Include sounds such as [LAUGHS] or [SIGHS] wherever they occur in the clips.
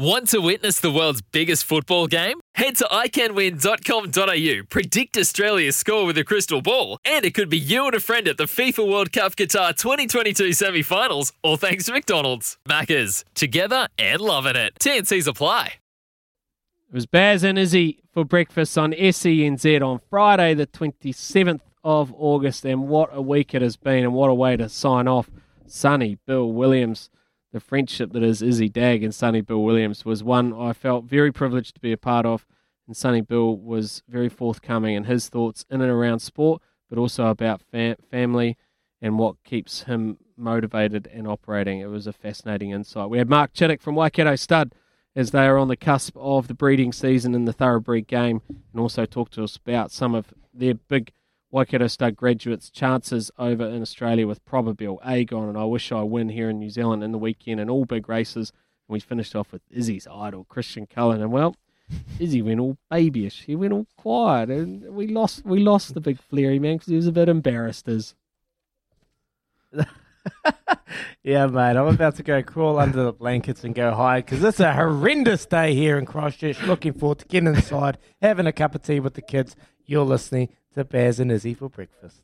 Want to witness the world's biggest football game? Head to iCanWin.com.au, predict Australia's score with a crystal ball, and it could be you and a friend at the FIFA World Cup Qatar 2022 semi finals, all thanks to McDonald's. Maccas, together and loving it. TNC's apply. It was Baz and Izzy for breakfast on SENZ on Friday, the 27th of August, and what a week it has been, and what a way to sign off. Sonny, Bill Williams the friendship that is Izzy Dagg and Sonny Bill Williams was one I felt very privileged to be a part of. And Sonny Bill was very forthcoming in his thoughts in and around sport, but also about fam- family and what keeps him motivated and operating. It was a fascinating insight. We had Mark Chittick from Waikato Stud as they are on the cusp of the breeding season in the thoroughbred game and also talked to us about some of their big Waikato Stud graduates' chances over in Australia with Probabeel, Agon, and I Wish I Win here in New Zealand in the weekend and all big races. And we finished off with Izzy's idol, Christian Cullen. And well, [LAUGHS] Izzy went all babyish. He went all quiet, and we lost. We lost the big flary man because he was a bit embarrassed. As [LAUGHS] yeah, mate, I'm about to go crawl under the blankets and go hide because it's a horrendous day here in Christchurch. Looking forward to getting inside, having a cup of tea with the kids. You're listening to Baz and Izzy for breakfast.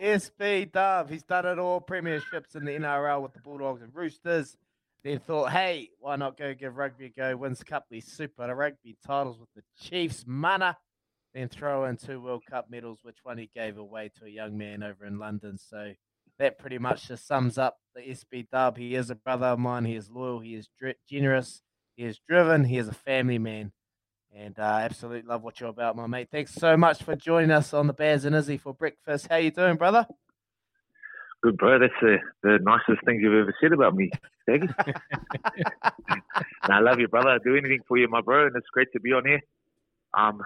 SB Dub, he's done it all premierships in the NRL with the Bulldogs and Roosters. Then thought, hey, why not go give rugby a go? Wins Cupley Super Rugby titles with the Chiefs. Mana. Then throw in two World Cup medals, which one he gave away to a young man over in London. So that pretty much just sums up the SB Dub. He is a brother of mine. He is loyal. He is generous. He is driven. He is a family man. And uh, absolutely love what you're about, my mate. Thanks so much for joining us on the Baz and Izzy for breakfast. How you doing, brother? Good, bro. That's the, the nicest thing you've ever said about me, Daggy. [LAUGHS] I love you, brother. I do anything for you, my bro, and it's great to be on here. Um,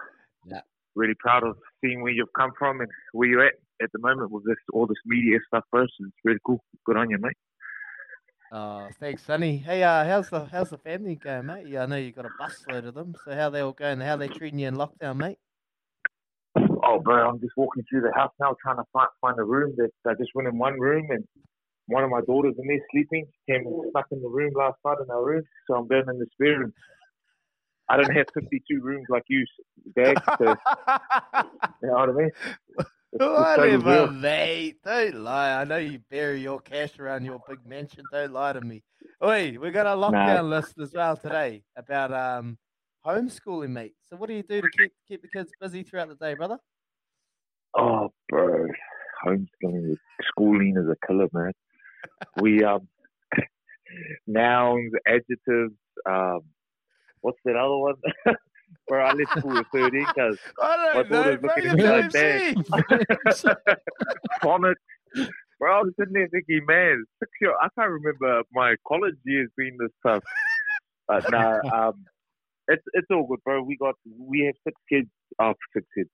yeah. Really proud of seeing where you've come from and where you're at at the moment with this all this media stuff, bro. So it's really cool. Good on you, mate. Oh, thanks, Sonny. Hey, uh, how's the how's the family going, mate? Yeah, I know you've got a busload of them. So how they all going? How they treating you in lockdown, mate? Oh, bro, I'm just walking through the house now, trying to find find a room. That I just went in one room, and one of my daughters in there sleeping. She came and stuck in the room last night in our room, so I'm going in the spare room. I don't have 52 rooms like you, Dad. So, [LAUGHS] you know what I mean? Whatever, mate. Don't lie. I know you bury your cash around your big mansion. Don't lie to me. Oi, we got a lockdown nah. list as well today about um homeschooling, mate. So what do you do to keep keep the kids busy throughout the day, brother? Oh, bro, homeschooling, schooling is a killer, man. we [LAUGHS] um [LAUGHS] nouns, adjectives, um, what's that other one? [LAUGHS] Bro, I left school at 13 because [LAUGHS] I don't know, bro, you're bad. Phonics. [LAUGHS] Bro, I was sitting there thinking, man, six year, I can't remember my college years being this tough. But no, [LAUGHS] um, it's it's all good, bro. We got we have six kids. Oh, six kids.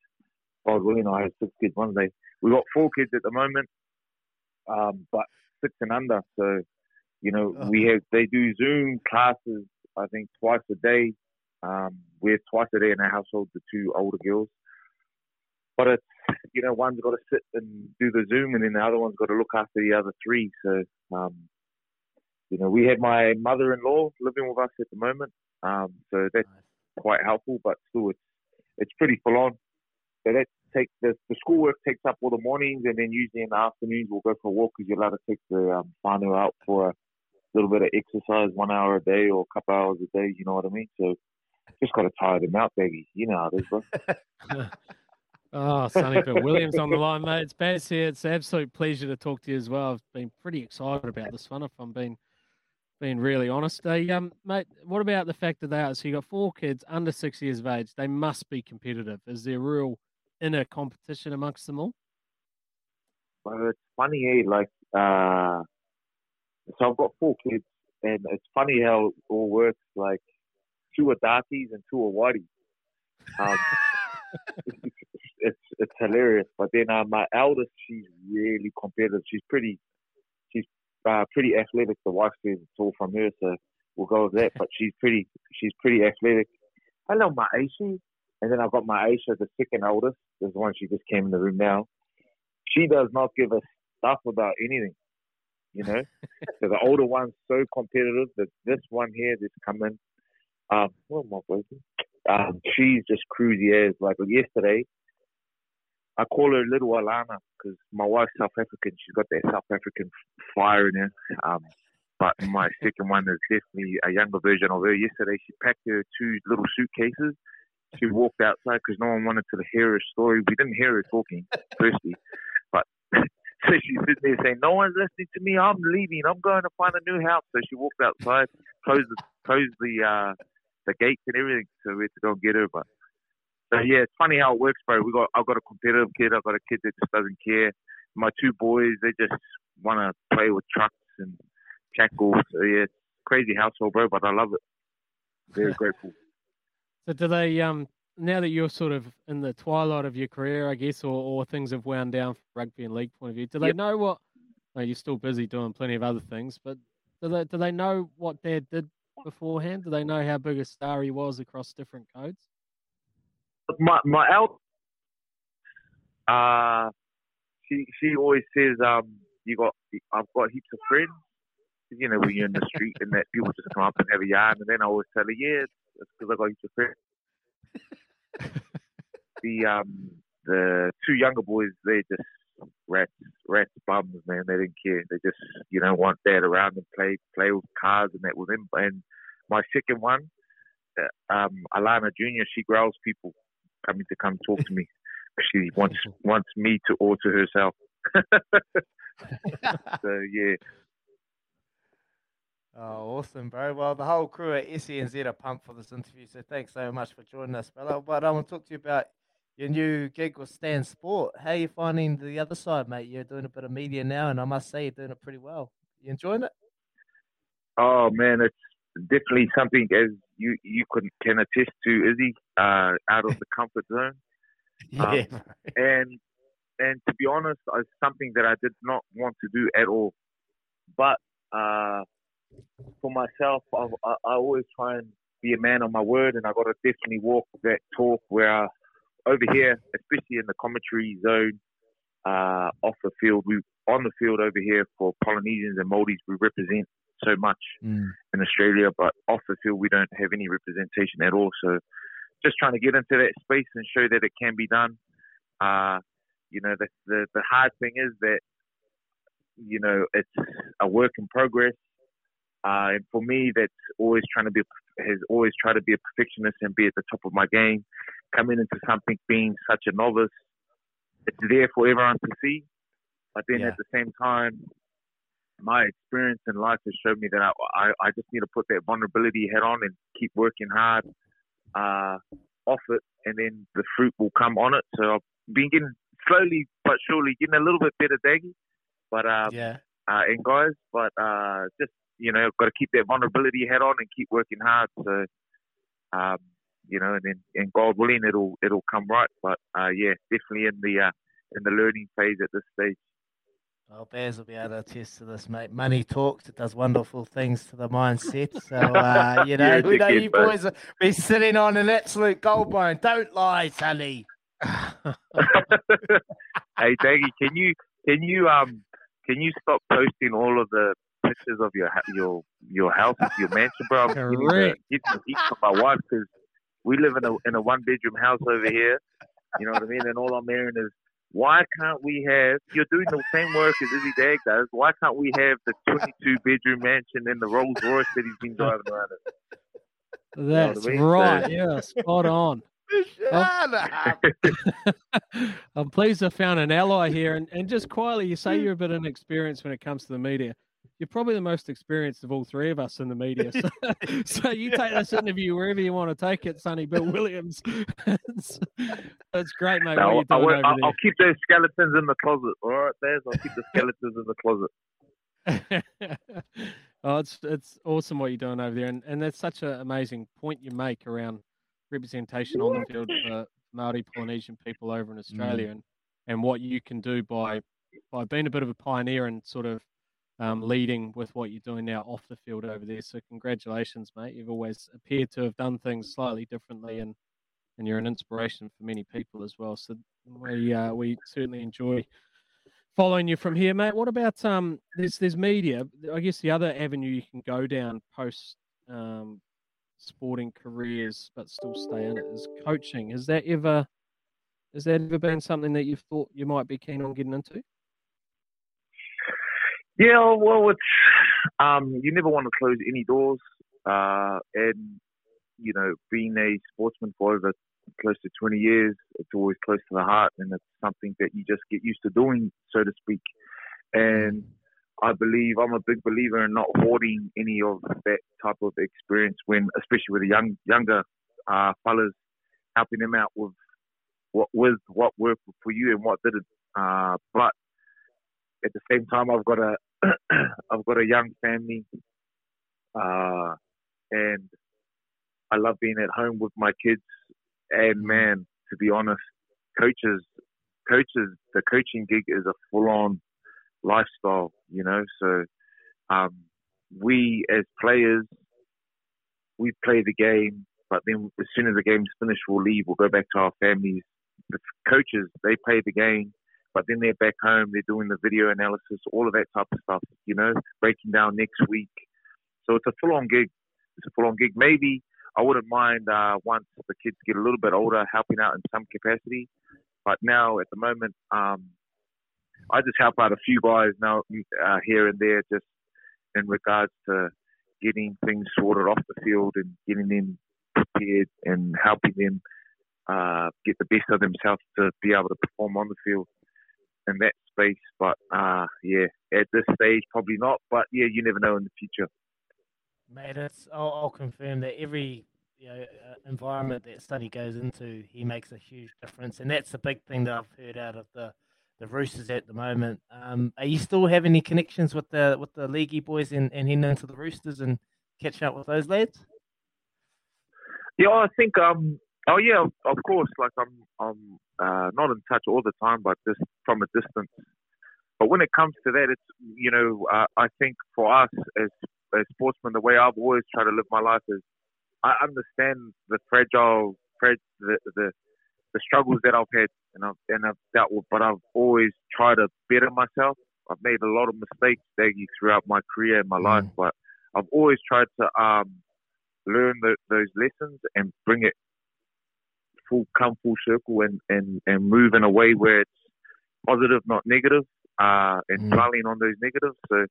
God willing, I have six kids one day. We got four kids at the moment, um, but six and under. So, you know, oh. we have they do Zoom classes. I think twice a day. Um, we're twice a day in our household, the two older girls. But it's, you know, one's got to sit and do the Zoom, and then the other one's got to look after the other three. So, um, you know, we had my mother-in-law living with us at the moment, um, so that's quite helpful. But still, it's it's pretty full on. So that take the the schoolwork takes up all the mornings, and then usually in the afternoons we'll go for a walk because you're allowed to take the um, whānau out for a little bit of exercise, one hour a day or a couple hours a day. You know what I mean? So just got to tire them out, Daggy. You know how it is, bro. [LAUGHS] Oh, Sonny Bill Williams on the line, mate. It's Baz here. It's an absolute pleasure to talk to you as well. I've been pretty excited about this one, if I'm being being really honest. Um, mate, what about the fact that they are? So you got four kids under six years of age. They must be competitive. Is there real inner competition amongst them all? Well, it's funny, eh? Like, uh, so I've got four kids, and it's funny how it all works. Like, two are darkies and two are whitey. Um, [LAUGHS] it's, it's it's hilarious. But then uh, my eldest, she's really competitive. She's pretty, she's uh, pretty athletic. The wife says it's all from her, so we'll go with that. But she's pretty, she's pretty athletic. Hello, my Aisha. And then I've got my Aisha, the second oldest. There's one she just came in the room now. She does not give a stuff about anything, you know. [LAUGHS] so the older one's so competitive that this one here that's coming, um, am I waiting? Um, she's just cruisy as like yesterday. I call her Little Alana because my wife's South African. She's got that South African fire in her. Um, but my second one is definitely a younger version of her. Yesterday, she packed her two little suitcases. She walked outside because no one wanted to hear her story. We didn't hear her talking, firstly. But [LAUGHS] so she's sitting there saying, "No one's listening to me. I'm leaving. I'm going to find a new house." So she walked outside, closed the closed the uh, the gates and everything. So we had to go and get her. But so yeah, it's funny how it works, bro. We got I've got a competitive kid. I've got a kid that just doesn't care. My two boys, they just want to play with trucks and jackals. So yeah, it's crazy household, bro. But I love it. Very [LAUGHS] grateful. So do they um now that you're sort of in the twilight of your career, I guess, or, or things have wound down from rugby and league point of view, do they Yep. know what? No, you're still busy doing plenty of other things, but do they do they know what Dad did beforehand? Do they know how big a star he was across different codes? my my eldest, uh, she she always says, um, you got I've got heaps of friends. You know, when you're in the street and that people just come up and have a yarn, and then I always tell her, yeah, it's because I got heaps of friends. [LAUGHS] the um the two younger boys, they just rats rats bums, man. They didn't care. They just you know want dad around and play play with cars and that with him. And my second one, uh, um, Alana Junior, she growls people coming to come talk to me. [LAUGHS] She wants wants me to alter herself. [LAUGHS] so yeah, Oh, awesome, bro. Well, the whole crew at SENZ are pumped for this interview, so thanks so much for joining us, brother. But I want to talk to you about your new gig with Stan Sport. How are you finding the other side, mate? You're doing a bit of media now, and I must say you're doing it pretty well. You enjoying it? oh man, it's definitely something as you you can can attest to, Izzy, uh, out of the comfort zone. [LAUGHS] Yeah. and and to be honest, it's something that I did not want to do at all. But uh, for myself, I, I, I always try and be a man on my word, and I got to definitely walk that talk where I, over here, especially in the commentary zone, uh, off the field, we on the field over here for Polynesians and Maldives, we represent so much Mm. in Australia, but off the field we don't have any representation at all. So just trying to get into that space and show that it can be done. Uh, you know, the, the the hard thing is that you know it's a work in progress. Uh, and for me, that's always trying to be has always tried to be a perfectionist and be at the top of my game. Coming into something being such a novice, it's there for everyone to see. But then Yeah. at the same time, my experience in life has showed me that I, I, I just need to put that vulnerability head on and keep working hard uh, off it, and then the fruit will come on it. So I've been getting slowly but surely getting a little bit better, Daggy. But um, Yeah. uh, and guys, but uh, just you know, got to keep that vulnerability head on and keep working hard. So, um, you know, and then and God willing, it'll it'll come right. But uh, yeah, definitely in the uh, in the learning phase at this stage. Well, Baz will be able to attest to this, mate. Money talks. It does wonderful things to the mindset. So, uh, [LAUGHS] you know, Yeah, we know you boys will be sitting on an absolute gold mine. Don't lie, Sonny. [LAUGHS] hey, Daggy, can you can you um can you stop posting all of the pictures of your your your house, your mansion, bro. I'm getting the, Correct. getting the heat from my wife because we live in a in a one bedroom house over here. You know what I mean? And all I'm hearing is, why can't we have? You're doing the same work as Izzy Dagg does. Why can't we have the 22 bedroom mansion and the Rolls Royce that he's been driving around in? That's I mean? right. So, yeah, spot on. I'm pleased I found an ally here. And, and just quietly, you say you're a bit inexperienced when it comes to the media. You're probably the most experienced of all three of us in the media. So, [LAUGHS] [LAUGHS] so you take this interview wherever you want to take it, Sonny Bill Williams. [LAUGHS] it's, it's great, mate. No, I won't- I'll, I'll keep those skeletons in the closet. All right, there's. I'll keep the skeletons in the closet. oh, it's it's awesome what you're doing over there, and, and that's such an amazing point you make around representation on the field for Maori Polynesian people over in Australia, mm. and, and what you can do by by being a bit of a pioneer and sort of um, leading with what you're doing now off the field over there. So congratulations, mate. You've always appeared to have done things slightly differently, and and you're an inspiration for many people as well. So we uh, we certainly enjoy following you from here, mate. What about um? There's there's media. I guess the other avenue you can go down post um, sporting careers, but still stay in it is coaching. Has that ever has that ever been something that you've thought you might be keen on getting into? Yeah, well, it's um, you never want to close any doors, uh, and you know, being a sportsman for over close to 20 years, it's always close to the heart, and it's something that you just get used to doing, so to speak. And I believe I'm a big believer in not hoarding any of that type of experience when, especially with the young younger uh, fellas, helping them out with what with what worked for you and what didn't. Uh, but at the same time, I've got a [CLEARS THROAT] I've got a young family, uh, and I love being at home with my kids. And man, to be honest, coaches, coaches, the coaching gig is a full-on lifestyle, you know. So um, we as players, we play the game, but then as soon as the game's finished, we'll leave. We'll go back to our families. The coaches, they play the game, but then they're back home. They're doing the video analysis, all of that type of stuff, you know, breaking down next week. So it's a full-on gig. It's a full-on gig. Maybe I wouldn't mind uh, once the kids get a little bit older, helping out in some capacity. But now, at the moment, um, I just help out a few guys now uh, here and there, just in regards to getting things sorted off the field and getting them prepared and helping them uh, get the best of themselves to be able to perform on the field in that space. But uh, yeah, at this stage, probably not. But yeah, you never know in the future. Mate, it's, I'll, I'll confirm that every you know, uh, environment that study goes into, he makes a huge difference, and that's the big thing that I've heard out of the, the Roosters at the moment. Um, are you still having any connections with the with the leaguey boys and, and heading into the Roosters and catching up with those lads? Yeah, I think um oh yeah, of course. Like I'm I'm uh, not in touch all the time, but just from a distance. But when it comes to that, it's you know uh, I think for us as as sportsmen, the way I've always tried to live my life is I understand the fragile, frag, the, the the struggles that I've had and I've and I've dealt with, but I've always tried to better myself. I've made a lot of mistakes, Daggy, throughout my career and my life, but I've always tried to um, learn the, those lessons and bring it full, come full circle and, and, and move in a way where it's positive, not negative, uh, and Mm. dwelling on those negatives. So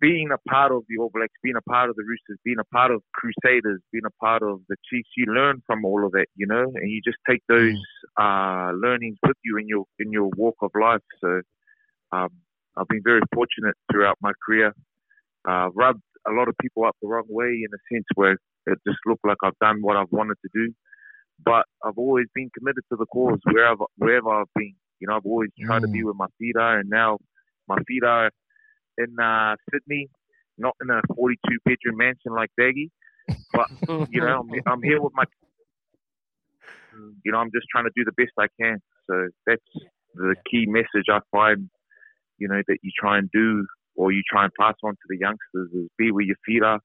being a part of the All Blacks, being a part of the Roosters, being a part of Crusaders, being a part of the Chiefs, you learn from all of that, you know, and you just take those uh, learnings with you in your in your walk of life. So um, I've been very fortunate throughout my career. Uh, rubbed a lot of people up the wrong way in a sense where it just looked like I've done what I've wanted to do, but I've always been committed to the cause wherever wherever I've been. You know, I've always tried to be where my feet are, and now my feet are in uh, Sydney, not in a 42 bedroom mansion like Daggy, but [LAUGHS] you know, I'm, I'm here with my, you know, I'm just trying to do the best I can. So that's the key message I find, you know, that you try and do or you try and pass on to the youngsters is be where your feet are,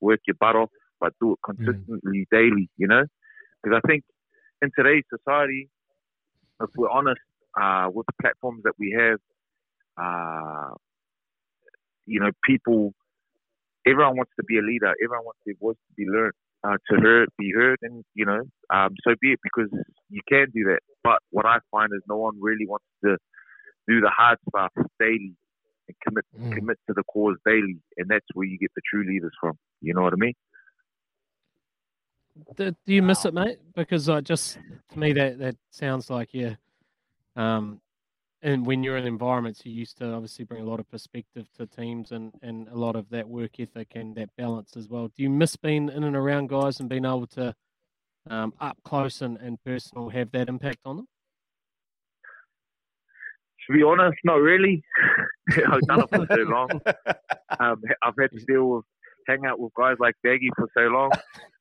work your butt off, but do it consistently daily, you know? Because I think in today's society, if we're honest, uh, with the platforms that we have, uh, you know, people, everyone wants to be a leader. Everyone wants their voice to be learned, uh, to heard, be heard, and you know, um, so be it because you can do that. But what I find is no one really wants to do the hard stuff daily and commit Mm. commit to the cause daily, and that's where you get the true leaders from. You know what I mean? Do, do you miss it, mate? Because I just to me that that sounds like yeah. Um, and when you're in environments, you used to obviously bring a lot of perspective to teams and and a lot of that work ethic and that balance as well. Do you miss being in and around guys and being able to um, up close and, and personal have that impact on them? To be honest, not really. [LAUGHS] I've done it for so long. [LAUGHS] Um, I've had to deal with hang out with guys like Daggy for so long.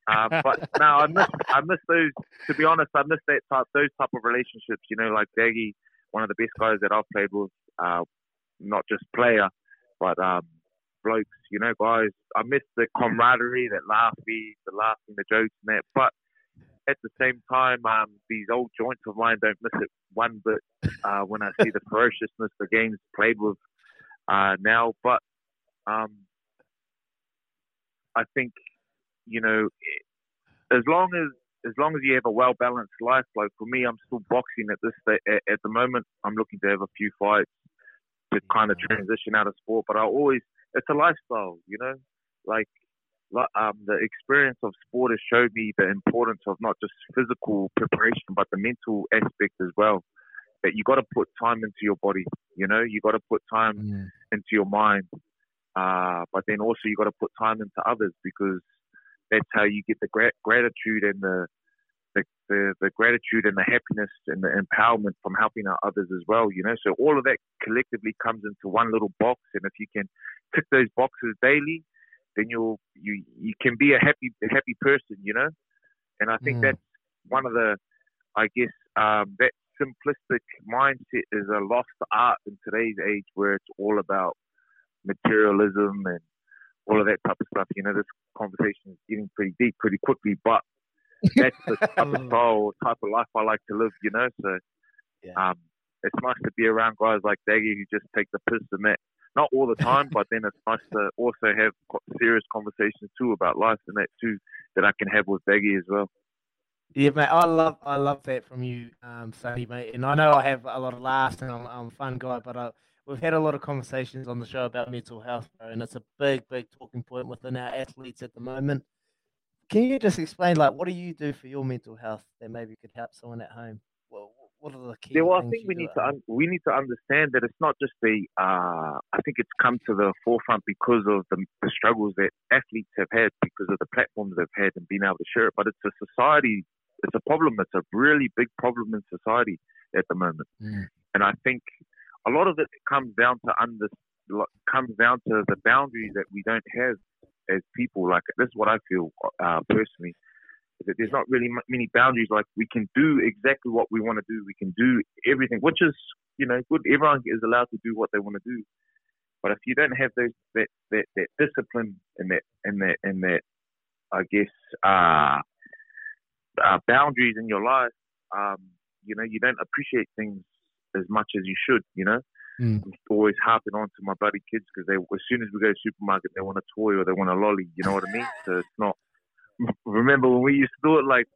Um, [LAUGHS] but no, I miss I miss those. To be honest, I miss that type those type of relationships. You know, like Daggy, one of the best guys that I've played with. Uh, not just player, but um, blokes. You know, guys. I miss the camaraderie, that laughing, the laughing, the jokes, and that. But at the same time, um, these old joints of mine don't miss it one bit uh, when I see the ferociousness the game's played with uh, now. But um, I think you know, as long as as long as you have a well balanced life, like for me, I'm still boxing at this at, at the moment. I'm looking to have a few fights to kind of transition out of sport, but I always it's a lifestyle, you know, like. Um, the experience of sport has showed me the importance of not just physical preparation, but the mental aspect as well. That you got to put time into your body, you know, you got to put time into your mind, uh, but then also you got to put time into others because that's how you get the gra- gratitude and the, the the the gratitude and the happiness and the empowerment from helping out others as well. You know, so all of that collectively comes into one little box, and if you can tick those boxes daily, then you'll you you can be a happy a happy person. You know, and I think Mm. that's one of the I guess um, that simplistic mindset is a lost art in today's age where it's all about materialism and all of that type of stuff. You know, this conversation is getting pretty deep pretty quickly, but that's the [LAUGHS] type of style, type of life I like to live. You know, so Yeah. um, it's nice to be around guys like Daggy who just take the piss and that. Not all the time, but then it's nice to also have serious conversations too about life and that too that I can have with Daggy as well. Yeah, mate, I love I love that from you, um, Sonny, mate. And I know I have a lot of laughs and I'm, I'm a fun guy, but I, we've had a lot of conversations on the show about mental health, bro, and it's a big, big talking point within our athletes at the moment. Can you just explain, like, what do you do for your mental health that maybe could help someone at home? Well, what are the key? Yeah, well, I think we need to un- we need to understand that it's not just the. Uh, I think it's come to the forefront because of the, the struggles that athletes have had because of the platforms they've had and being able to share it. But it's a society. It's a problem. It's a really big problem in society at the moment. Mm. And I think a lot of it comes down to under comes down to the boundaries that we don't have as people. Like this is what I feel uh, personally is that there's not really many boundaries. Like we can do exactly what we want to do. We can do everything, which is you know good. Everyone is allowed to do what they want to do. But if you don't have those that that, that discipline and that and that and that, I guess uh, uh, boundaries in your life, um, you know, you don't appreciate things as much as you should. You know, Mm. I'm always harping on to my buddy kids because they as soon as we go to the supermarket, they want a toy or they want a lolly. You know what I mean? [LAUGHS] So it's not. Remember when we used to do it like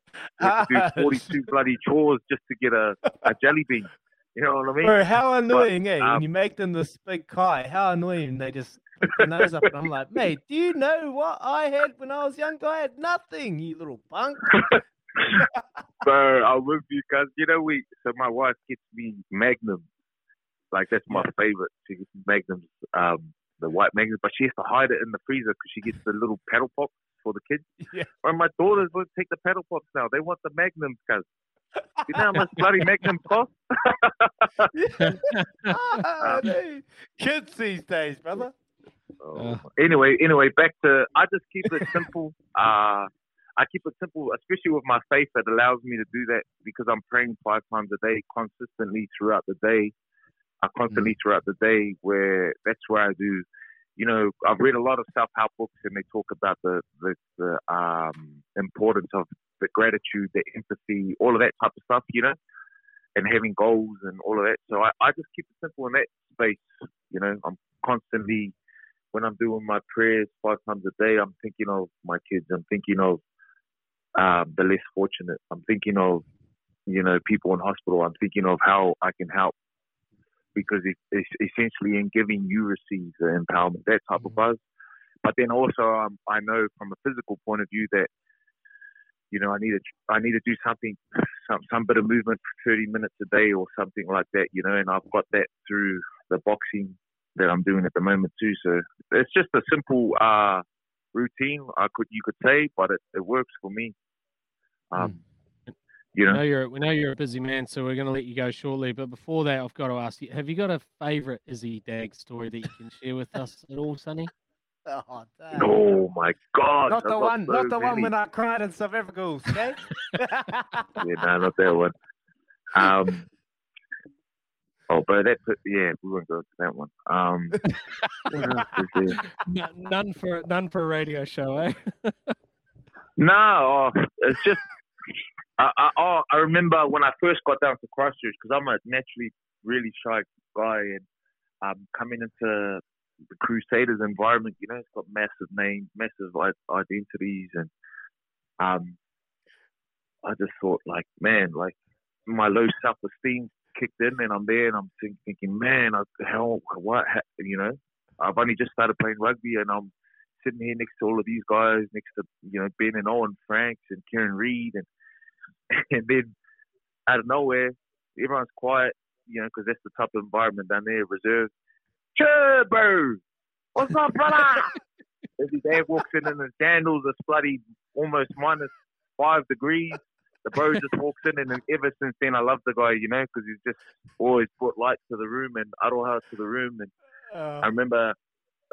we do [LAUGHS] 42 bloody chores just to get a, a jelly bean. You know what I mean? Bro, how annoying, eh? when um, you make them this big kite, how annoying they just put their nose up. And I'm like, mate, do you know what I had when I was young? I had nothing, you little punk. [LAUGHS] Bro, I'm with you, cuz you know we. So my wife gets me Magnum, like that's my favorite. She gets Magnums, um, the white Magnums, but she has to hide it in the freezer because she gets the little paddle pops for the kids. [LAUGHS] Yeah. Or my daughters won't take the paddle pops now. They want the Magnums, cuz. You know how much [LAUGHS] bloody Magnums cost? [LAUGHS] Ah, dude. Kids these days, brother. Oh. anyway, anyway, back to I just keep it simple. Uh, I keep it simple, especially with my faith that allows me to do that because I'm praying five times a day, consistently throughout the day. Uh, constantly throughout the day, where that's where I do. You know, I've read a lot of self-help books, and they talk about the the, the um, importance of the gratitude, the empathy, all of that type of stuff. You know, and having goals and all of that. So I, I just keep it simple in that space. You know, I'm constantly when I'm doing my prayers five times a day, I'm thinking of my kids. I'm thinking of um, the less fortunate. I'm thinking of you know people in hospital. I'm thinking of how I can help because it, it's essentially in giving you receive the empowerment, that type of buzz. But then also, um, I know from a physical point of view that you know I need to I need to do something, some some bit of movement for 30 minutes a day or something like that. You know, and I've got that through the boxing that I'm doing at the moment too. So it's just a simple uh, routine, I could you could say, but it, it works for me. Um, you We know, know you're we know you're a busy man, so we're going to let you go shortly. But before that, I've got to ask you: Have you got a favourite Izzy Dagg story that you can share with us at all, Sonny? [LAUGHS] Oh, oh my God, Not the one, so not the one many. when I cried in South Africa, okay? [LAUGHS] [LAUGHS] yeah, no, not that one. Um, oh, but that, yeah, we won't go to that one. Um, what else is there? No- none for none for a radio show, eh? No, oh, it's just, I, I, I remember when I first got down to Christchurch because I'm a naturally really shy guy and um, coming into the Crusaders environment, you know, it's got massive names, massive identities, and um, I just thought, like, man, like my low self esteem kicked in, and I'm there, and I'm think, thinking, man, I, how, what, ha you know, I've only just started playing rugby, and I'm sitting here next to all of these guys, next to you know Ben and Owen Franks and Kieran Read, and [LAUGHS] and then out of nowhere, everyone's quiet, you know, because that's the type of environment down there, reserved. Turbo, what's up, brother? [LAUGHS] Every day walks in in his sandals, it's bloody almost minus five degrees. The bro just walks in, and then ever since then, I love the guy, you know, because he's just always brought light to the room and Aroha to the room. And uh. I remember,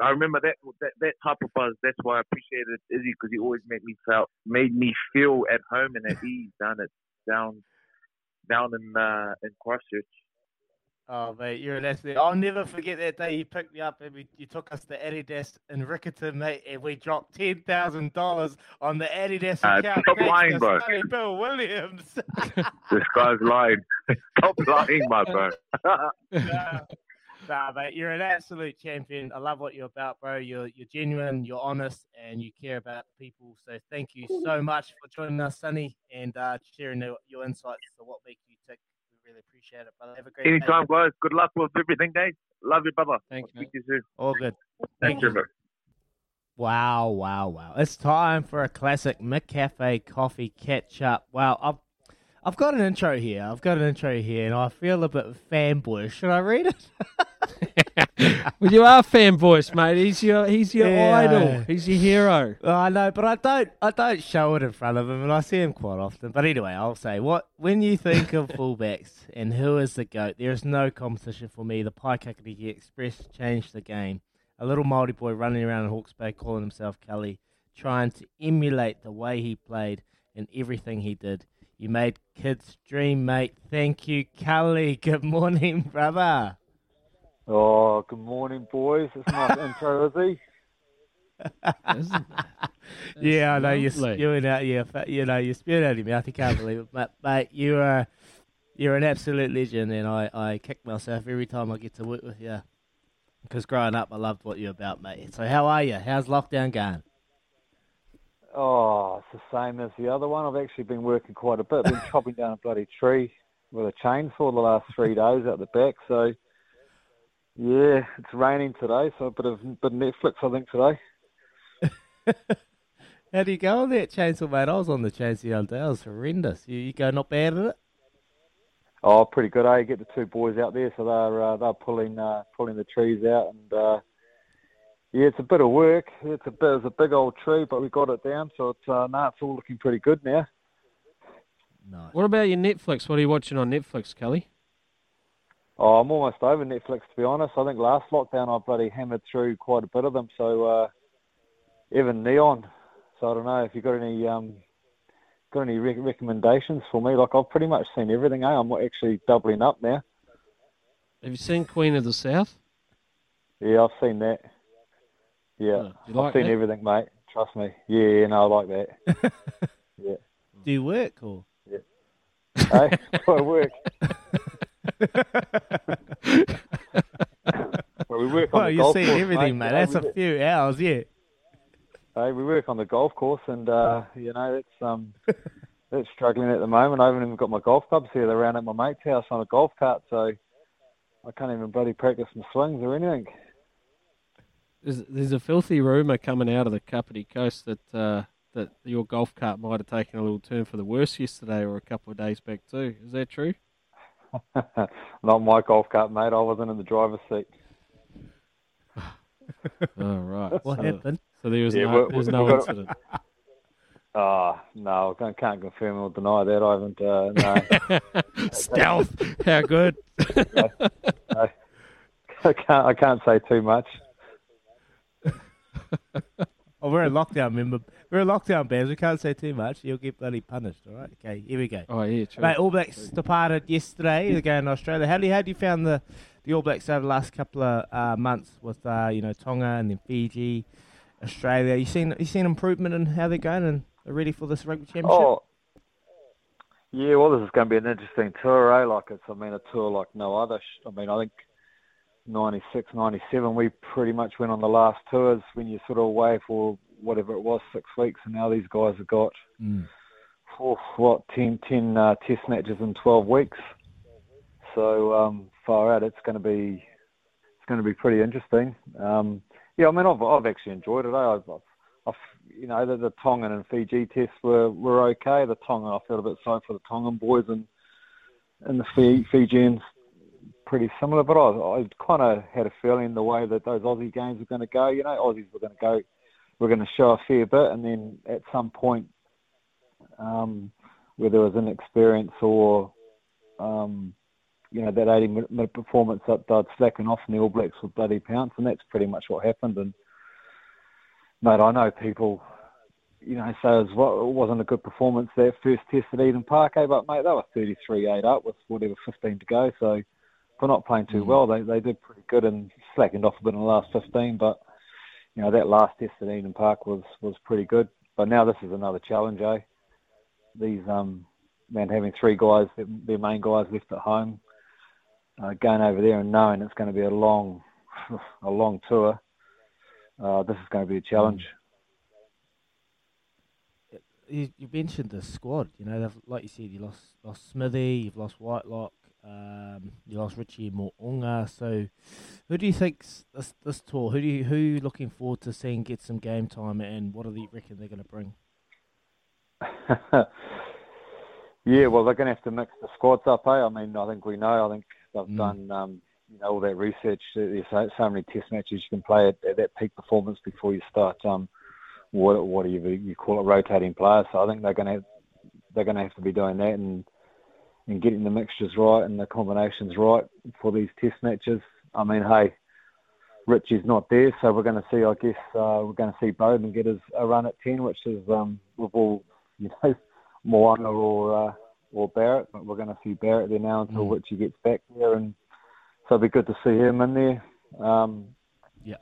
I remember that that, that type of buzz. That's why I appreciated Izzy because he always made me felt, made me feel at home and at [LAUGHS] ease down at down down in uh, in Christchurch. Oh, mate, you're an athlete. I'll never forget that day you picked me up and we, you took us to Adidas in Riccarton, mate, and we dropped $10,000 on the Adidas Uh, account. stop lying, bro. Bill Williams. [LAUGHS] This guy's lying. [LAUGHS] Stop lying, my bro. nah, nah, mate, you're an absolute champion. I love what you're about, bro. You're you're genuine, you're honest, and you care about people. So thank you so much for joining us, Sonny, and uh, sharing your, your insights to what makes you tick. We really appreciate it, brother. Have a great day. Anytime, guys. Good luck with everything, guys. Love you, brother. Thanks, Speak to you soon. All good. Thank you, bro. Wow, wow, wow. It's time for a classic McCafe coffee catch up. Wow, I've I've got an intro here. I've got an intro here and I feel a bit fanboy. Should I read it? [LAUGHS] well, you are fan voice, mate. He's your he's your Yeah. idol. He's your hero. Oh, I know, but I don't I don't show it in front of him and I see him quite often. But anyway, I'll say what when you think of [LAUGHS] fullbacks and who is the GOAT, there is no competition for me. The Paekakariki Express changed the game. A little Māori boy running around in Hawke's Bay calling himself Kelly, trying to emulate the way he played and everything he did. You made kids dream, mate. Thank you, Kelly. [LAUGHS] Good morning, brother. Oh, good morning, boys. It's a nice intro, is he? Isn't it? [LAUGHS] yeah, I know you're lovely. spewing out. Yeah, fa- you know you're spewing out of your mouth. You can't believe it, but mate, you are you're an absolute legend, and I I kick myself every time I get to work with you. Because growing up, I loved what you're about, mate. So how are you? How's lockdown going? Oh, it's the same as the other one. I've actually been working quite a bit. I've Been [LAUGHS] chopping down a bloody tree with a chainsaw the last three days out the back. So, yeah, it's raining today, so a bit of bit of Netflix, I think, today. [LAUGHS] How do you go on that chainsaw, mate? I was on the chainsaw the other day. It was horrendous. You, you go not bad at it. Oh, pretty good, eh? Get the two boys out there, so they're uh, they're pulling uh, pulling the trees out, and uh, yeah, it's a bit of work. It's a bit it's a big old tree, but we got it down, so it's uh, now it's all looking pretty good now. Nice. What about your Netflix? What are you watching on Netflix, Kelly? Oh, I'm almost over Netflix to be honest. I think last lockdown I bloody hammered through quite a bit of them. So uh, even Neon. So I don't know if you got any um, got any rec- recommendations for me. Like I've pretty much seen everything. Eh? I'm actually doubling up now. Have you seen Queen of the South? Yeah, I've seen that. Yeah, you like I've seen that? everything, mate. Trust me. Yeah, yeah, no, I like that. [LAUGHS] yeah. Do you work or? Yeah. hey, [LAUGHS] to work. [LAUGHS] well, we work on Well, the you're golf seeing course, everything, mate. That's a few hours, yeah. Hey, we work on the golf course, and uh, you know it's um, it's struggling at the moment. I haven't even got my golf clubs here. They're around at my mate's house on a golf cart, so I can't even bloody practice my swings or anything. There's, there's a filthy rumour coming out of the Kapiti Coast that uh, that your golf cart might have taken a little turn for the worse yesterday or a couple of days back too. Is that true? [LAUGHS] Not my golf cart, mate. I wasn't in the driver's seat. [LAUGHS] Oh right. What so, happened? So there was Yeah, no, there was no got- incident. [LAUGHS] Ah, no, I can't confirm or deny that. I haven't. Uh, no, Stealth. How good. I can't. I can't say too much. Oh, we're in lockdown, remember? We're in lockdown, Baz. We can't say too much. You'll get bloody punished, all right? Okay, here we go. Oh yeah, true. Mate, All Blacks departed yesterday. They're going to Australia. How do you, how do you found the, the All Blacks over the last couple of uh, months with uh, you know Tonga and then Fiji, Australia? You seen you seen improvement in how they're going and they're ready for this rugby championship? Oh, yeah. Well, this is going to be an interesting tour, eh? Like it's, I mean, a tour like no other. I mean, I think 96, 97, we pretty much went on the last tours when you're sort of away for whatever it was, six weeks, and now these guys have got Mm. oh, what 10, 10 uh, test matches in 12 weeks. So um, far out, it's going to be it's going to be pretty interesting. Um, yeah, I mean, I've I've actually enjoyed it. Eh? I've, I've, I've you know the, the Tongan and Fiji tests were were okay. The Tongan, I felt a bit sorry for the Tongan boys and and the Fijians pretty similar, but I, I kind of had a feeling the way that those Aussie games were going to go. You know, Aussies were going to go, we were going to show a fair bit, and then at some point, um, whether it was inexperience or, um, you know, that 80 minute performance that they'd slacken off, and the All Blacks would bloody pounce, and that's pretty much what happened. And mate, I know people. You know, say it, was, it wasn't a good performance that first test at Eden Park, eh? but mate, they were 33-8 up with whatever 15 to go. So for not playing too well, they they did pretty good and slackened off a bit in the last 15. But you know that last test at Eden Park was was pretty good. But now this is another challenge, eh? These um man having three guys, their, main guys left at home, uh, going over there and knowing it's going to be a long [SIGHS] a long tour. Uh, this is going to be a challenge. you, you mentioned the squad. You know, they've, like you said, you lost lost Smithy, you've lost Whitelock, um, you lost Richie Mo'unga. So, who do you think's this this tour? Who do you who you looking forward to seeing get some game time, and what do you reckon they're going to bring? [LAUGHS] yeah, well, they're going to have to mix the squads up, eh? I mean, I think we know. I think they've Mm. done, um, you know, all that research. There's so, so many test matches you can play at, at that peak performance before you start. Um, what what do you you call it? Rotating players. So I think they're going to they're going to have to be doing that and and getting the mixtures right and the combinations right for these test matches. I mean, hey, Richie's not there, so we're going to see. I guess uh, we're going to see Beauden get his a run at ten, which is um, with all [LAUGHS] you know, Mo'unga or uh, or Barrett, but we're going to see Barrett there now until Mm. Richie gets back there, and so it'll be good to see him in there. Um, Yeah.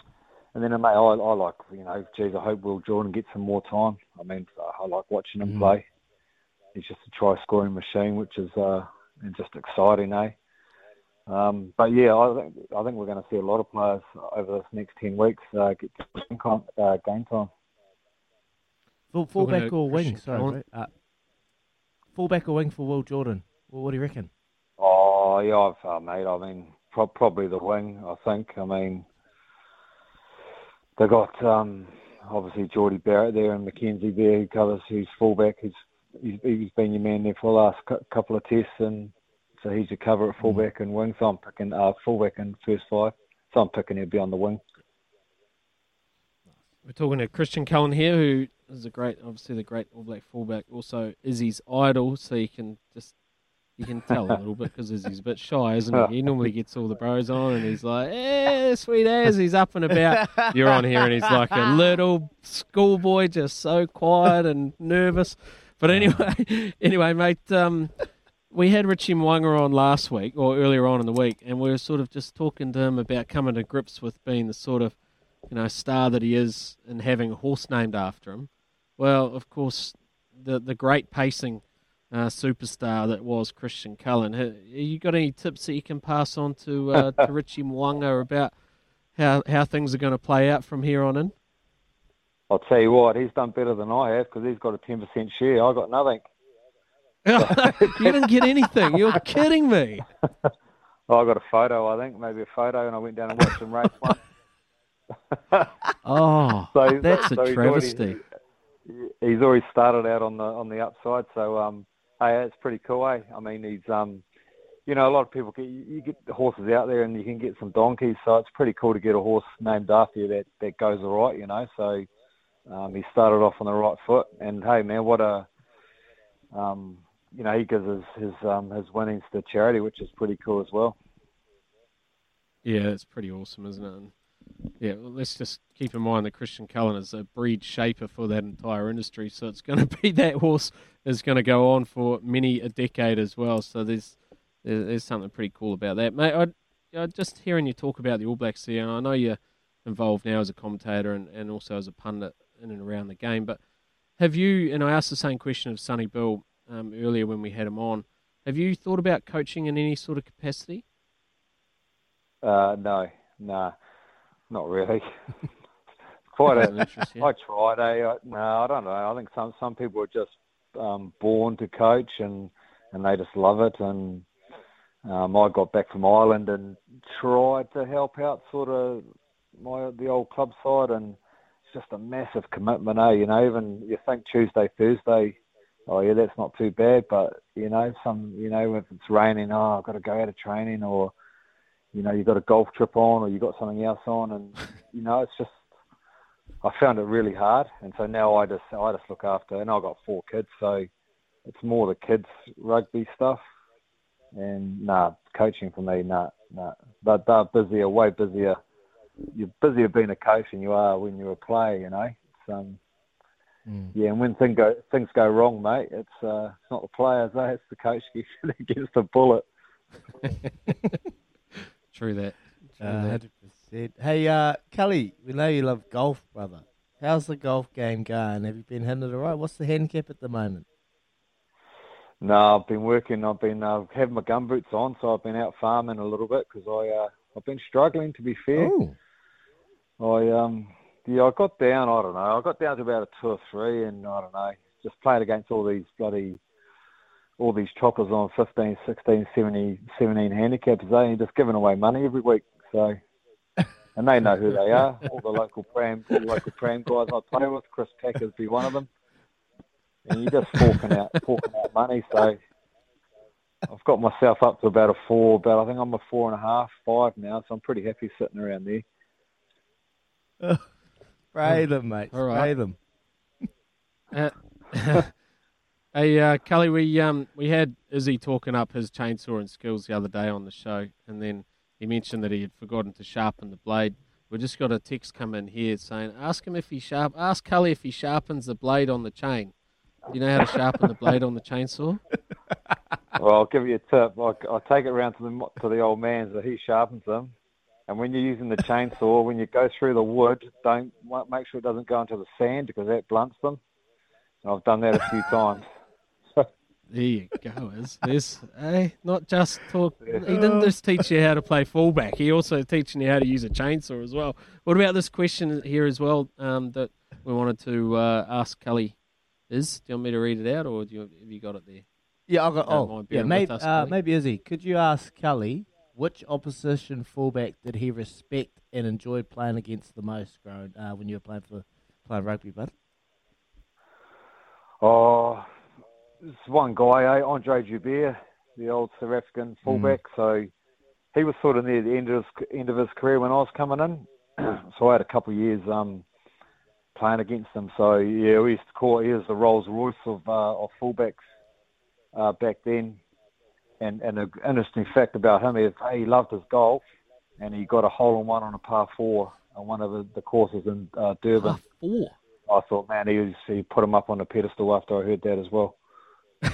And then, mate, I, I like, you know, geez, I hope Will Jordan gets some more time. I mean, I like watching him Mhm. play. He's just a try scoring machine, which is uh, just exciting, eh? Um, but yeah, I think I think we're going to see a lot of players over this next ten weeks uh, get game time. Uh, game time. Full, Talking fullback or wing? Sorry, Cullen. bro. uh, fullback or wing for Will Jordan? Well, what do you reckon? Oh yeah, I've, uh, mate. I mean, pro- probably the wing. I think. I mean, they got um, obviously Jordie Barrett there and McKenzie there who covers. Who's fullback. He's he's, he's been your man there for the last couple of tests, and so he's your cover at fullback and wing. So I'm picking uh, fullback and first five. So I'm picking he'll be on the wing. We're talking to Christian Cullen here, who is a great, obviously the great All Black fullback. Also, Izzy's idol, so you can just you can tell a little bit [LAUGHS] because Izzy's a bit shy, isn't he? He [LAUGHS] normally gets all the bros on, and he's like, "Eh, sweet as." He's up and about. [LAUGHS] You're on here, and he's like a little schoolboy, just so quiet and nervous. But anyway, [LAUGHS] anyway, mate. Um, we had Richie Mo'unga on last week or earlier on in the week, and we were sort of just talking to him about coming to grips with being the sort of you know star that he is and having a horse named after him. Well, of course, the the great pacing uh, superstar that was Christian Cullen. Have You got any tips that you can pass on to uh, to [LAUGHS] Richie Mo'unga about how how things are going to play out from here on in? I'll tell you what, he's done better than I have because he's got a 10% share. I got nothing. [LAUGHS] you didn't get anything. You're [LAUGHS] kidding me. Oh, I got a photo, I think, maybe a photo, and I went down and watched him race one. [LAUGHS] Oh, So- that's so a he's travesty. he's always started out on the on the upside. So um, hey, it's pretty cool, eh? I mean, he's um, you know, a lot of people get you you get the horses out there and you can get some donkeys. So it's pretty cool to get a horse named after you that that goes all right, you know. So um, he started off on the right foot, and hey, man, what a um, you know, he gives his his um his winnings to charity, which is pretty cool as well. Yeah, it's pretty awesome, isn't it? And yeah, well, let's just keep in mind that Christian Cullen is a breed shaper for that entire industry, so it's going [LAUGHS] to be that horse is going to go on for many a decade as well. So there's there's, something pretty cool about that, mate. I, just hearing you talk about the All Blacks here, I know you're involved now as a commentator and, and also as a pundit in and around the game, but have you? And I asked the same question of Sonny Bill um, earlier when we had him on. Have you thought about coaching in any sort of capacity? Uh, no, nah, not really. [LAUGHS] Quite a. interest, yeah. I tried. Eh? I, no, I don't know. I think some some people are just um, born to coach and and they just love it. And um, I got back from Ireland and tried to help out sort of my the old club side, and just a massive commitment. Eh? You know, even you think Tuesday, Thursday. Oh yeah, that's not too bad, but you know, some you know if it's raining, oh I've got to go out of training, or you know, you've got a golf trip on or you've got something else on and [LAUGHS] you know, it's just I found it really hard and so now I just I just look after and I've got four kids, so it's more the kids rugby stuff. And nah, coaching for me, nah, nah. They're, they're busier, way busier. You're busier being a coach than you are when you're a player, you know. It's, um, yeah, and when thing go, things go wrong, mate, it's uh, it's not the players, eh? it's the coach [LAUGHS] that gets the bullet. [LAUGHS] True that. True Uh, that. Hundred percent. Hey, uh, Kelly, we know you love golf, brother. How's the golf game going? Have you been hitting it all right? What's the handicap at the moment? No, I've been working. I've been uh, having my gumboots on, so I've been out farming a little bit because I uh, I've been struggling to be fair. Oh, I um yeah, I got down. I don't know. I got down to about a two or three, and I don't know. Just playing against all these bloody all these choppers on 15, 16, 17, 17 handicaps. They just giving away money every week. So, [LAUGHS] and they know who they are. All the local pram, all the local pram guys I play with. Chris Packers be one of them. And you're just forking out, forking out money. So, I've got myself up to about a four. About I think I'm a four and a half, five now. So I'm pretty happy sitting around there. [LAUGHS] spray them, mate. All right. Spray them. [LAUGHS] Uh, [LAUGHS] hey, uh, Cully, we um we had Izzy talking up his chainsaw and skills the other day on the show, and then he mentioned that he had forgotten to sharpen the blade. We just got a text come in here saying, "Ask him if he sharp. Ask Cully if he sharpens the blade on the chain. Do you know how to sharpen the blade on the chainsaw? Well, I'll give you a tip. I, I take it around to the to the old man so he sharpens them. And when you're using the chainsaw, when you go through the wood, don't make sure it doesn't go into the sand because that blunts them. And I've done that a few times. [LAUGHS] There you go. Is this hey, not just talk? He didn't just teach you how to play fullback. He also teaching you how to use a chainsaw as well. What about this question here as well um, that we wanted to uh, ask Kelly? Is do you want me to read it out, or do you, have you got it there? Yeah, I've got. Don't Oh, yeah, maybe, with us, uh, maybe Izzy. Could you ask Kelly which opposition fullback did he respect and enjoyed playing against the most, growing uh, when you were playing for playing rugby, bud? Oh, this one guy, eh, Andre Joubert, the old South African fullback. So he was sort of near the end of his end of his career when I was coming in. [CLEARS THROAT] so I had a couple of years um, playing against him. So yeah, we used to call he was the Rolls Royce of uh, of fullbacks uh, back then. And and an interesting fact about him is he loved his golf, and he got a hole in one on a par four on one of the, the courses in uh, Durban. four. I thought, man, he was, he put him up on a pedestal after I heard that as well. [LAUGHS]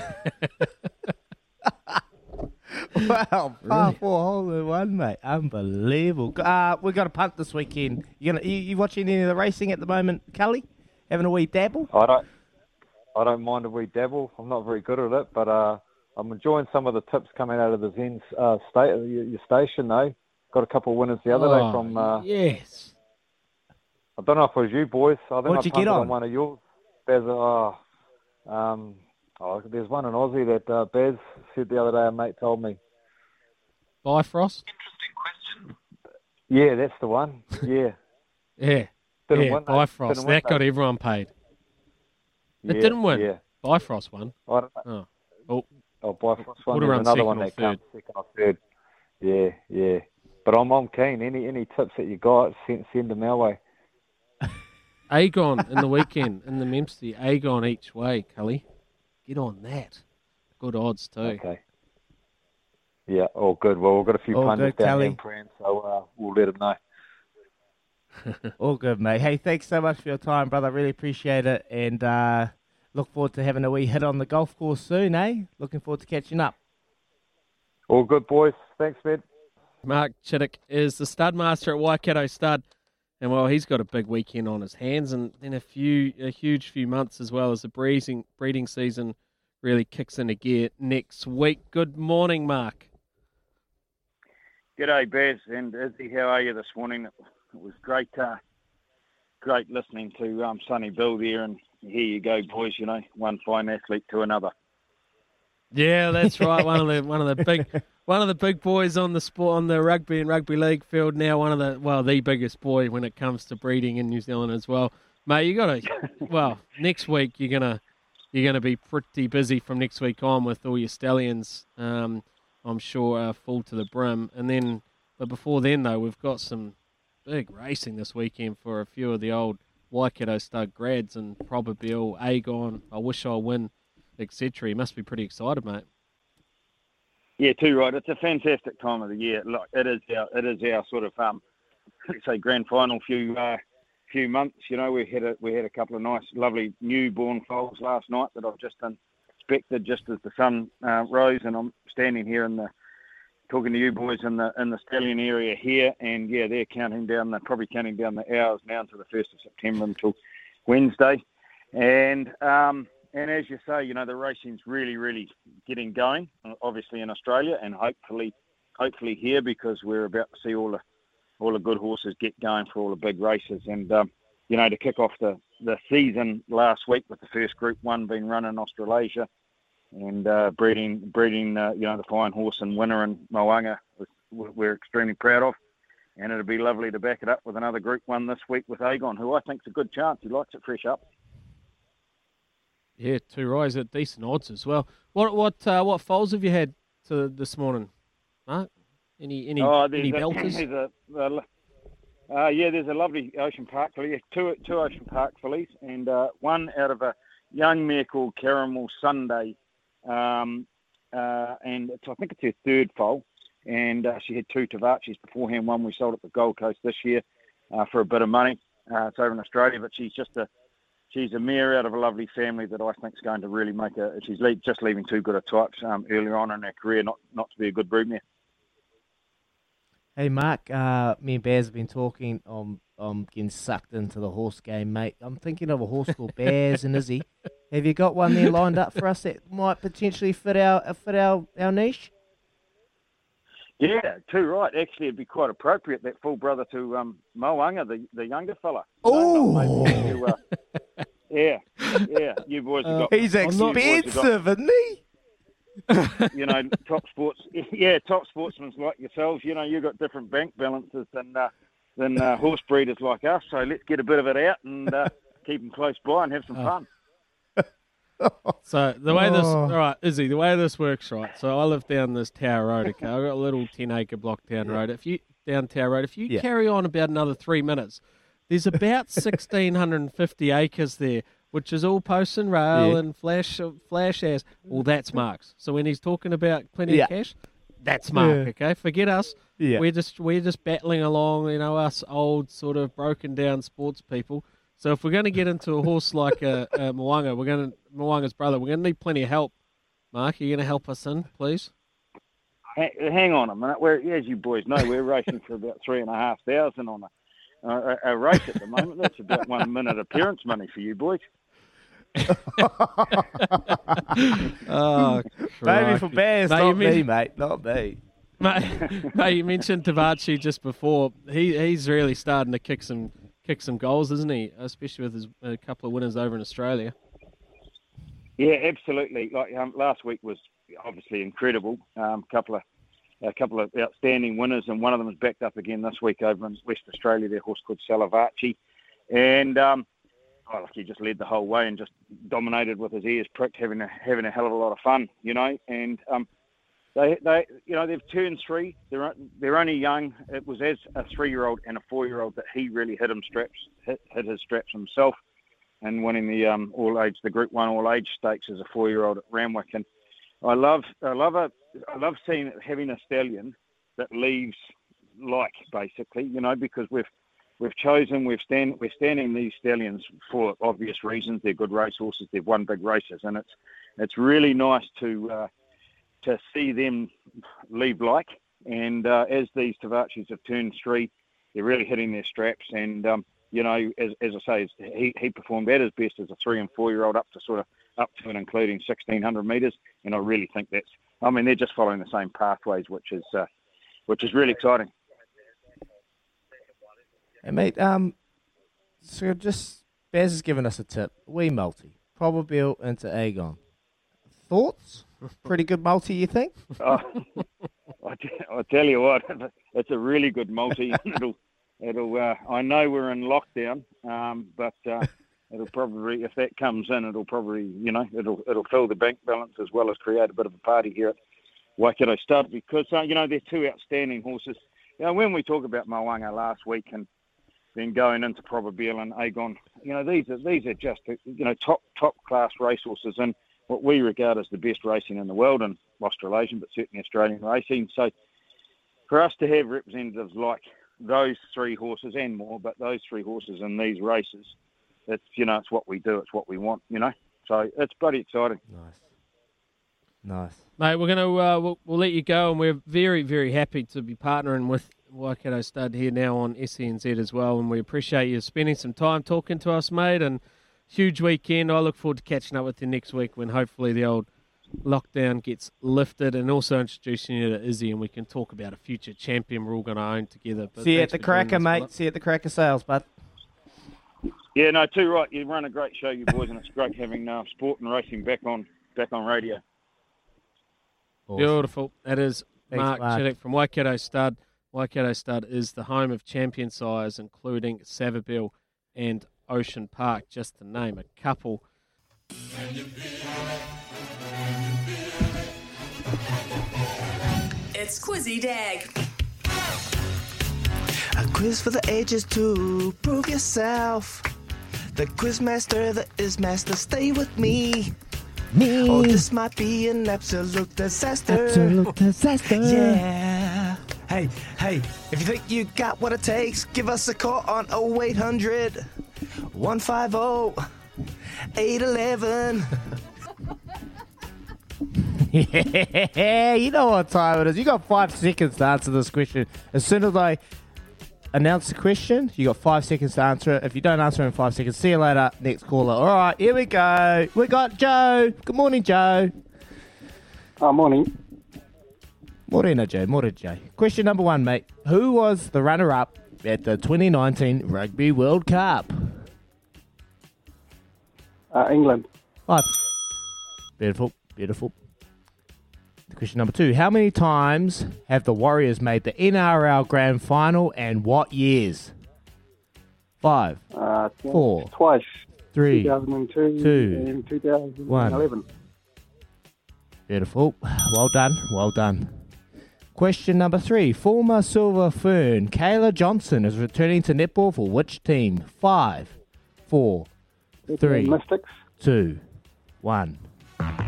Wow, par four hole in one, mate. Unbelievable. Uh, we got a punt this weekend. You gonna you, you watching any of the racing at the moment, Kelly? Having a wee dabble? I don't, I don't mind a wee dabble. I'm not very good at it, but uh, I'm enjoying some of the tips coming out of the Zen uh, state, your, your station though. got a couple of winners the other Oh, day from. Uh, yes. I don't know if it was you boys. I think What'd I you get punted on? one of yours. There's a, oh, um, oh, there's one in Aussie that uh, Baz said the other day. A mate told me. Bifrost. Interesting question. Yeah, that's the one. [LAUGHS] Yeah, Yeah. Didn't yeah, win, though. Bifrost. Didn't win, that got everyone paid. It yeah, didn't win. Yeah, Bifrost won. I don't know. Oh. Oh, Oh, Bifrost one. Would have There's run another one or that comes second or third. Yeah, yeah. But I'm I'm keen. Any any tips that you got, send send them our way. [LAUGHS] Agon in the weekend in the Memsie. Agon each way, Cully. Get on that. Good odds too. Okay. Yeah, all good. Well, we've got a few All pundits good, down here in Prahran, so uh, we'll let them know. [LAUGHS] All good, mate. Hey, thanks so much for your time, brother. Really appreciate it. And uh, look forward to having a wee hit on the golf course soon, eh? Looking forward to catching up. All good, boys. Thanks, man. Mark Chittick is the stud master at Waikato Stud. And well, he's got a big weekend on his hands, and then a few, a huge few months as well as the breeding breeding season really kicks into gear next week. Good morning, Mark. G'day, Baz and Izzy. How are you this morning? It was great, uh, great listening to um, Sonny Bill there, and here you go, boys. You know, one fine athlete to another. Yeah, that's [LAUGHS] right. one of the one of the big one of the big boys on the sport on the rugby and rugby league field now. One of the well, the biggest boy when it comes to breeding in New Zealand as well. Mate, you got to [LAUGHS] well next week you're gonna you're gonna be pretty busy from next week on with all your stallions. Um, I'm sure uh, full to the brim, and then but before then though we've got some big racing this weekend for a few of the old Waikato stud grads and Probabeel, Agon. I wish I win etc. You must be pretty excited, mate. Yeah, too right. It's a fantastic time of the year. Like it is our it is our sort of um, let's [LAUGHS] say grand final few uh, few months. You know, we had a we had a couple of nice, lovely newborn foals last night that I've just inspected just as the sun uh, rose, and I'm standing here in the talking to you boys in the in the stallion area here, and yeah, they're counting down. They're probably counting down the hours now to the first of September until Wednesday, and um, and as you say, you know, the racing's really, really getting going. Obviously in Australia, and hopefully, hopefully here because we're about to see all the all the good horses get going for all the big races. And um, you know, to kick off the the season last week with the first Group One being run in Australasia, and uh, breeding breeding uh, you know the fine horse and winner in Mo'unga, we're extremely proud of. And it'll be lovely to back it up with another Group One this week with Agon, who I think's a good chance. He likes it fresh up. Yeah, two rise at decent odds as well. What what uh, what foals have you had to this morning, Mark? Any any oh, any a, [CLEARS THROAT] belters? there's a, a uh, yeah, there's a lovely Ocean Park filly, two two Ocean Park fillies, and uh, one out of a young mare called Caramel Sunday, um, uh, and it's, I think it's her third foal, and uh, she had two Tivacis beforehand. One we sold at the Gold Coast this year uh, for a bit of money. Uh, it's over in Australia, but she's just a she's a mare out of a lovely family that I think is going to really make a. She's le- just leaving too good a types um, earlier on in her career, not not to be a good broodmare. Hey, Mark, uh, me and Bears have been talking. I'm, I'm getting sucked into the horse game, mate. I'm thinking of a horse called Bears and Izzy. [LAUGHS] Have you got one there lined up for us that might potentially fit our uh, fit our, our niche? Yeah, too right. Actually, it'd be quite appropriate that full brother to um, Mo'unga, the the younger fella. Oh. You, uh, [LAUGHS] yeah, yeah. You boys have got. He's you boys have got, expensive, isn't he? you know, top sports. [LAUGHS] Yeah, top sportsmen like yourselves. You know, you've got different bank balances than uh, than uh, horse breeders like us. So let's get a bit of it out and uh, [LAUGHS] keep them close by and have some Oh. fun. [LAUGHS] So the way this, Oh. all right, Izzy, the way this works, right? So I live down this Tower Road. Okay, I've got a little ten acre block down road. If you down Tower Road, if you Yeah. carry on about another three minutes, there's about [LAUGHS] sixteen hundred and fifty acres there, which is all post and rail Yeah. and flash flash as. Well, that's Mark's. So when he's talking about plenty Yeah. of cash, that's Mark. Yeah. Okay, forget us. Yeah. We're just we're just battling along, you know, us old sort of broken down sports people. So if we're going to get into a horse like a, a Mo'unga, we're going to Mo'unga's brother. We're going to need plenty of help. Mark, are you going to help us in, please? Ha- Hang on a minute. We're, as you boys know, we're racing for about three and a half thousand on a, a, a race at the moment. That's about one minute appearance money for you boys. [LAUGHS] Oh, Maybe for. Bears, Mate, you not mean- me, mate. Not me. Mate, mate, you mentioned Tivaci just before. He he's really starting to kick some kick some goals, isn't he? Especially with his a couple of winners over in Australia. Yeah, absolutely. Like um, last week was obviously incredible. Um, couple of a couple of outstanding winners, and one of them is backed up again this week over in West Australia. Their horse called Salavachi, and um, oh, like he just led the whole way and just dominated with his ears pricked, having a having a hell of a lot of fun, you know. And um, they they you know they've turned three. They're they're only young. It was as a three year old and a four year old that he really hit him straps hit, hit his straps himself, and winning the um, all age the Group One all age stakes as a four year old at Randwick. And I love I love a I love seeing having a stallion that leaves like basically, you know, because we've we've chosen we've stand we're standing these stallions for obvious reasons. They're good racehorses. They've won big races, and it's it's really nice to uh, to see them leave like. And uh, as these Tivacis have turned three, they're really hitting their straps. And um, you know, as, as I say, he he performed at his best as a three and four year old up to sort of up to and including 1600 metres. And I really think that's I mean, they're just following the same pathways, which is uh, which is really exciting. And mate, um, so just Baz has given us a tip. We multi, Probabeel into Agon. Thoughts? Pretty good multi, you think? [LAUGHS] oh, I, t- I tell you what, [LAUGHS] it's a really good multi. [LAUGHS] it'll, it'll. Uh, I know we're in lockdown, um, but uh, it'll probably, if that comes in, it'll probably, you know, it'll it'll fill the bank balance as well as create a bit of a party here at Waikato Stud because uh, you know they're two outstanding horses. You know, when we talk about Mo'unga last week and then going into Probabeel and Agon, you know, these are these are just you know top top class racehorses and what we regard as the best racing in the world and Australasian, but certainly Australian racing. So for us to have representatives like those three horses and more, but those three horses in these races it's you know it's what we do, it's what we want, you know. So it's bloody exciting. Nice, nice, mate. We're gonna uh, we'll, we'll let you go, and we're very very happy to be partnering with Waikato Stud here now on SENZ as well, and we appreciate you spending some time talking to us, mate. And huge weekend. I look forward to catching up with you next week when hopefully the old lockdown gets lifted, and also introducing you to Izzy, and we can talk about a future champion we're all going to own together. But See you at the Karaka, mate. See you at the Karaka sales, bud. Yeah, no, too right. You run a great show, you boys, and it's great having uh, sport and racing back on back on radio. Awesome. Beautiful. That is Thanks, Mark, Mark Chittick from Waikato Stud. Waikato Stud is the home of champion sires, including Savabeel and Ocean Park, just to name a couple. It's Quizzy Dag. A quiz for the ages to prove yourself. The quizmaster, the is master, stay with me. Me. Oh, this might be an absolute disaster. Absolute disaster. yeah. Hey, hey, if you think you got what it takes, give us a call on 0800 150 811. [LAUGHS] yeah, you know what time it is. You got five seconds to answer this question. As soon as I announce the question. You got five seconds to answer it. If you don't answer in five seconds, see you later. Next caller. All right, here we go. We got Joe. Good morning, Joe. Oh, morning. Morning, Joe. Morning, Joe. Question number one, mate. Who was the runner-up at the 2019 Rugby World Cup? Uh, England. Five. Beautiful. Beautiful. Question number two. How many times have the Warriors made the NRL Grand Final and what years? Five. Uh, four. Twice. Three. 2002 two, and 2011. Beautiful. Well done. Well done. Question number three. Former Silver Fern Kayla Johnson is returning to netball for which team? Five, four, three, Mystics. two, one.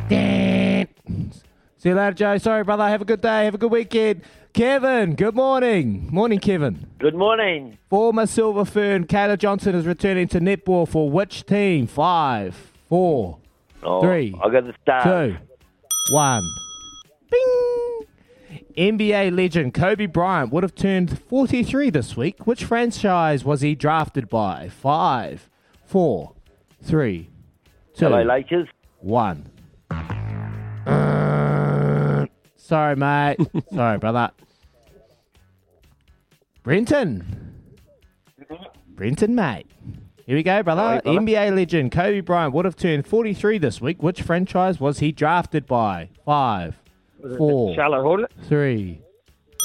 See you later, Joe. Sorry, brother. Have a good day. Have a good weekend. Kevin, good morning. Morning, Kevin. Good morning. Former Silver Fern, Kayla Johnson is returning to netball for which team? Five, four, oh, three, I got the start. two, one. Bing! NBA legend Kobe Bryant would have turned 43 this week. Which franchise was he drafted by? Five, four, three, two, LA Lakers. one. Sorry, mate. [LAUGHS] Sorry, brother. Brenton. Brenton, mate. Here we go, brother. Brother. NBA legend Kobe Bryant would have turned 43 this week. Which franchise was he drafted by? Five, four, three,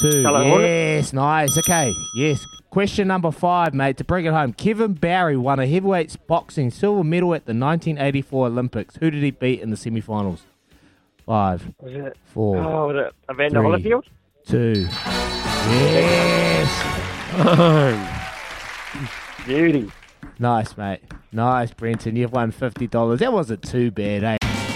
two. Yes, nice. Okay, yes. Question number five, mate. To bring it home, Kevin Barry won a heavyweight boxing silver medal at the 1984 Olympics. Who did he beat in the semifinals? Five, Was it? four, Oh, was it Evander three. Holyfield? two. Yes. [LAUGHS] Beauty. Nice, mate. Nice, Brenton. You've won $50. That wasn't too bad, eh?